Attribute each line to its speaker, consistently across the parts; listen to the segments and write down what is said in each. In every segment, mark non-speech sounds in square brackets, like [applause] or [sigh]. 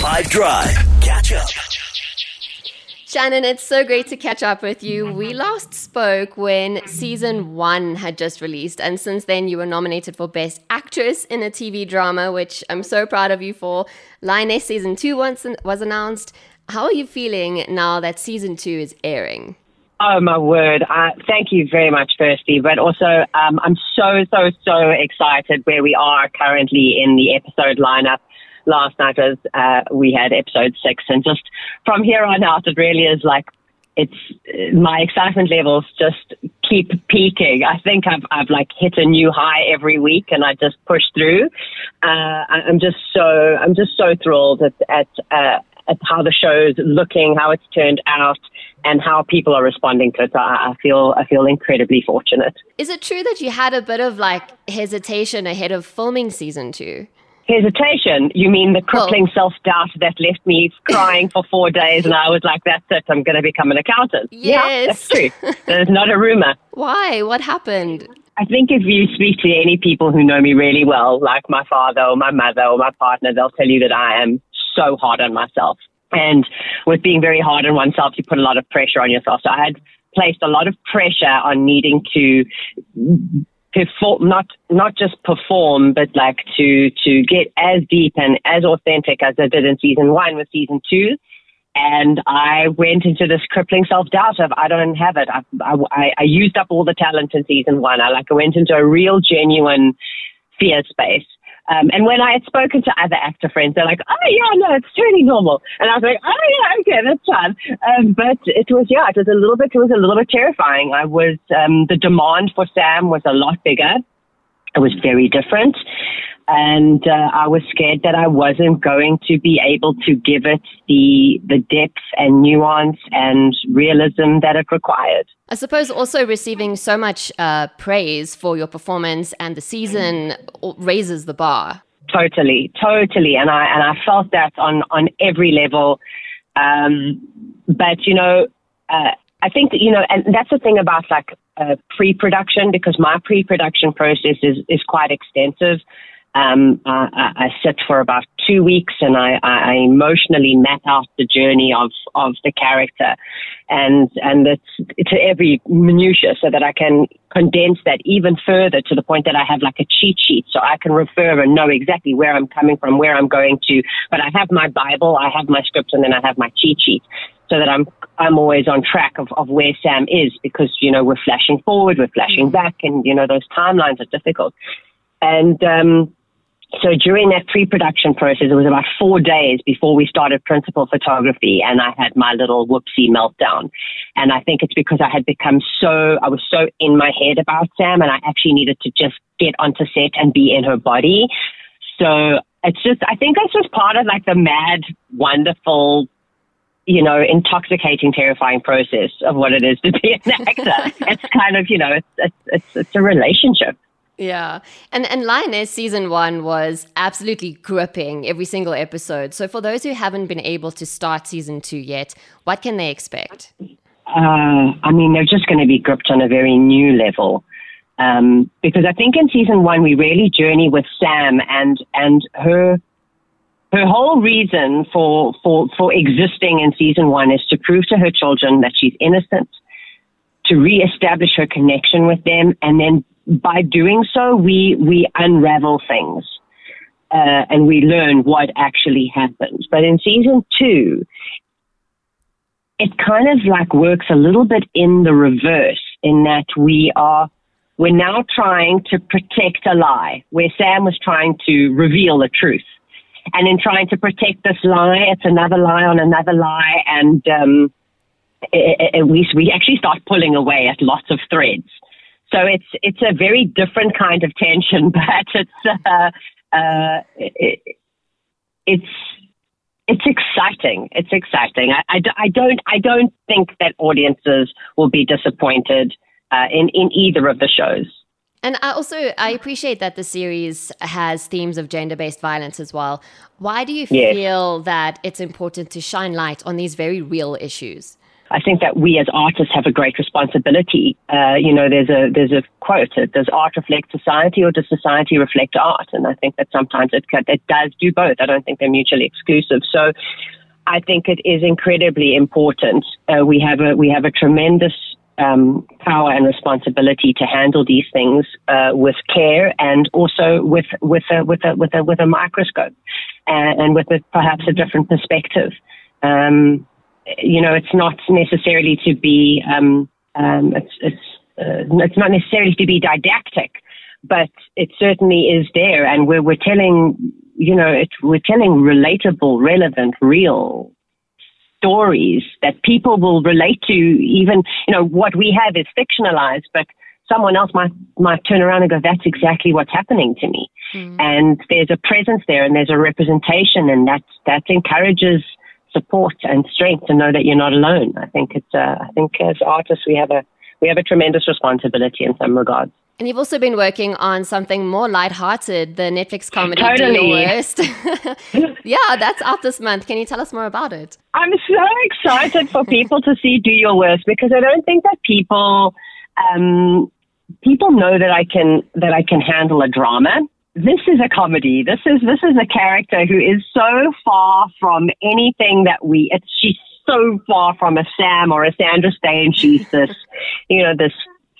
Speaker 1: 5 Drive. Catch up.
Speaker 2: Shannon, it's so great to catch up with you. We last spoke when season one had just released, and since then you were nominated for Best Actress in a TV drama, which I'm so proud of you for. Lioness season two once was announced. How are you feeling now that season two is airing?
Speaker 3: Oh my word! Uh, thank you very much, firstly, but also um, I'm so so so excited where we are currently in the episode lineup last night was uh, we had episode six, and just from here on out, it really is like it's my excitement levels just keep peaking. I think I've I've like hit a new high every week, and I just push through. Uh, I'm just so I'm just so thrilled at at, uh, at how the show's looking, how it's turned out, and how people are responding to it. I feel I feel incredibly fortunate.
Speaker 2: Is it true that you had a bit of like hesitation ahead of filming season two?
Speaker 3: Hesitation. You mean the crippling oh. self doubt that left me [laughs] crying for four days, and I was like, "That's it. I'm going to become an accountant."
Speaker 2: Yes,
Speaker 3: yeah, that's true. [laughs] There's not a rumor.
Speaker 2: Why? What happened?
Speaker 3: I think if you speak to any people who know me really well, like my father or my mother or my partner, they'll tell you that I am so hard on myself. And with being very hard on oneself, you put a lot of pressure on yourself. So I had placed a lot of pressure on needing to perform, not not just perform, but like to to get as deep and as authentic as I did in season one with season two. And I went into this crippling self doubt of I don't have it. I, I, I used up all the talent in season one. I like I went into a real genuine fear space. Um, and when I had spoken to other actor friends, they're like, "Oh yeah, no, it's totally normal." And I was like, "Oh yeah, okay, that's fine." Um, but it was yeah, it was a little bit, it was a little bit terrifying. I was um, the demand for Sam was a lot bigger. It was very different and uh, I was scared that I wasn't going to be able to give it the the depth and nuance and realism that it required.
Speaker 2: I suppose also receiving so much uh, praise for your performance and the season raises the bar.
Speaker 3: Totally, totally, and I and I felt that on on every level. Um, but you know, uh, I think that, you know, and that's the thing about like uh, pre-production because my pre-production process is is quite extensive. Um, I, I, sit for about two weeks and I, I, emotionally map out the journey of, of the character and, and it's to every minutia so that I can condense that even further to the point that I have like a cheat sheet so I can refer and know exactly where I'm coming from, where I'm going to. But I have my Bible, I have my script and then I have my cheat sheet so that I'm I'm always on track of, of where Sam is because you know we're flashing forward, we're flashing mm-hmm. back, and you know those timelines are difficult. And um, so during that pre-production process, it was about four days before we started principal photography and I had my little whoopsie meltdown. And I think it's because I had become so, I was so in my head about Sam and I actually needed to just get onto set and be in her body. So it's just, I think that's just part of like the mad, wonderful, you know, intoxicating, terrifying process of what it is to be an actor. [laughs] it's kind of, you know, it's, it's, it's, it's a relationship.
Speaker 2: Yeah. And and Lioness season 1 was absolutely gripping every single episode. So for those who haven't been able to start season 2 yet, what can they expect?
Speaker 3: Uh, I mean, they're just going to be gripped on a very new level. Um, because I think in season 1 we really journey with Sam and and her her whole reason for for for existing in season 1 is to prove to her children that she's innocent to reestablish her connection with them and then by doing so, we, we unravel things. Uh, and we learn what actually happens. But in season two, it kind of like works a little bit in the reverse in that we are, we're now trying to protect a lie where Sam was trying to reveal the truth. And in trying to protect this lie, it's another lie on another lie. And, um, it, it, we, we actually start pulling away at lots of threads. So it's it's a very different kind of tension, [laughs] but it's uh, uh, it, it's it's exciting. It's exciting. I, I, I, don't I don't think that audiences will be disappointed uh, in in either of the shows.
Speaker 2: And I also I appreciate that the series has themes of gender-based violence as well. Why do you yes. feel that it's important to shine light on these very real issues?
Speaker 3: I think that we as artists have a great responsibility. Uh, you know, there's a there's a quote: "Does art reflect society, or does society reflect art?" And I think that sometimes it it does do both. I don't think they're mutually exclusive. So, I think it is incredibly important. Uh, we have a we have a tremendous um, power and responsibility to handle these things uh, with care and also with with a with a with a with a microscope and, and with a, perhaps a different perspective. Um, you know, it's not necessarily to be um, um, it's it's uh, it's not necessarily to be didactic, but it certainly is there, and we're we're telling you know it, we're telling relatable, relevant, real stories that people will relate to. Even you know what we have is fictionalized, but someone else might might turn around and go, "That's exactly what's happening to me." Mm. And there's a presence there, and there's a representation, and that that encourages support and strength to know that you're not alone. I think it's. Uh, I think as artists, we have a we have a tremendous responsibility in some regards.
Speaker 2: And you've also been working on something more lighthearted, the Netflix comedy
Speaker 3: totally.
Speaker 2: Do Your Worst. [laughs] yeah, that's out this month. Can you tell us more about it?
Speaker 3: I'm so excited for people to see Do Your Worst because I don't think that people um, people know that I can that I can handle a drama. This is a comedy. This is this is a character who is so far from anything that we. It's she's so far from a Sam or a Sandra Stein. She's this, you know, this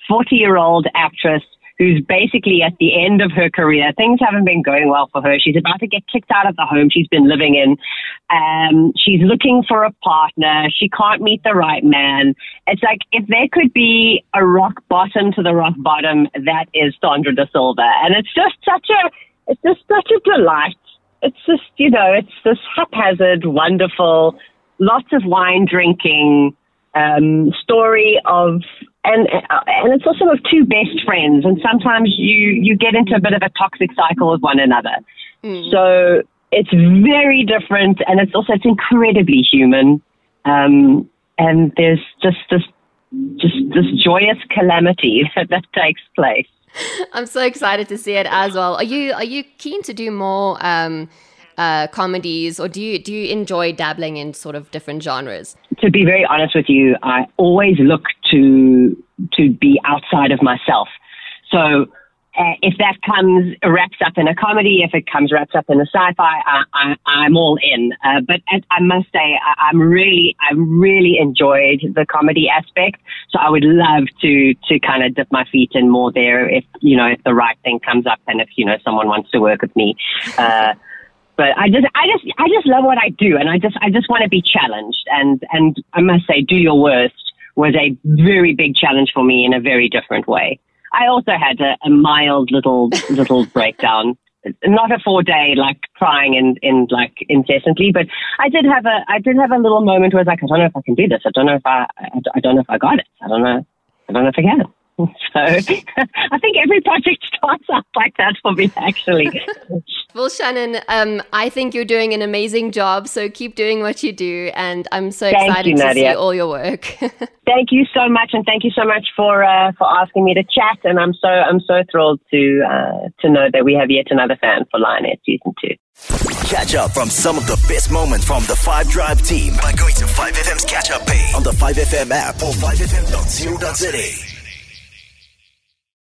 Speaker 3: 40 year old actress who's basically at the end of her career. Things haven't been going well for her. She's about to get kicked out of the home she's been living in. Um, she's looking for a partner. She can't meet the right man. It's like if there could be a rock bottom to the rock bottom, that is Sandra De Silva. And it's just such a, it's just such a delight. It's just, you know, it's this haphazard, wonderful, lots of wine drinking, um, story of and and it's also of two best friends, and sometimes you you get into a bit of a toxic cycle with one another. Mm. So it's very different, and it's also it's incredibly human. Um, and there's just this just this joyous calamity [laughs] that, that takes place.
Speaker 2: I'm so excited to see it as well. Are you are you keen to do more? Um, uh, comedies, or do you do you enjoy dabbling in sort of different genres?
Speaker 3: To be very honest with you, I always look to to be outside of myself. So uh, if that comes wraps up in a comedy, if it comes wraps up in a sci-fi, I, am all in. Uh, but I must say, I, am really, I really enjoyed the comedy aspect. So I would love to to kind of dip my feet in more there if you know if the right thing comes up and if you know someone wants to work with me. Uh, but I just, I just, I just love what I do, and I just, I just want to be challenged. And and I must say, do your worst was a very big challenge for me in a very different way. I also had a, a mild little [laughs] little breakdown, not a four day like crying and in like incessantly, but I did have a I did have a little moment where I was like, I don't know if I can do this. I don't know if I I, I don't know if I got it. I don't know. I don't know if I can. [laughs] So [laughs] I think every project starts out like that for me, actually.
Speaker 2: Well, Shannon, um, I think you're doing an amazing job. So keep doing what you do, and I'm so
Speaker 3: thank
Speaker 2: excited
Speaker 3: you,
Speaker 2: to
Speaker 3: Nadia.
Speaker 2: see all your work. [laughs]
Speaker 3: thank you so much, and thank you so much for uh, for asking me to chat. And I'm so I'm so thrilled to uh, to know that we have yet another fan for Lioness season two.
Speaker 1: Catch up from some of the best moments from the 5 Drive team by going to 5FM's catch up page on the 5FM app or 5FM.co.za.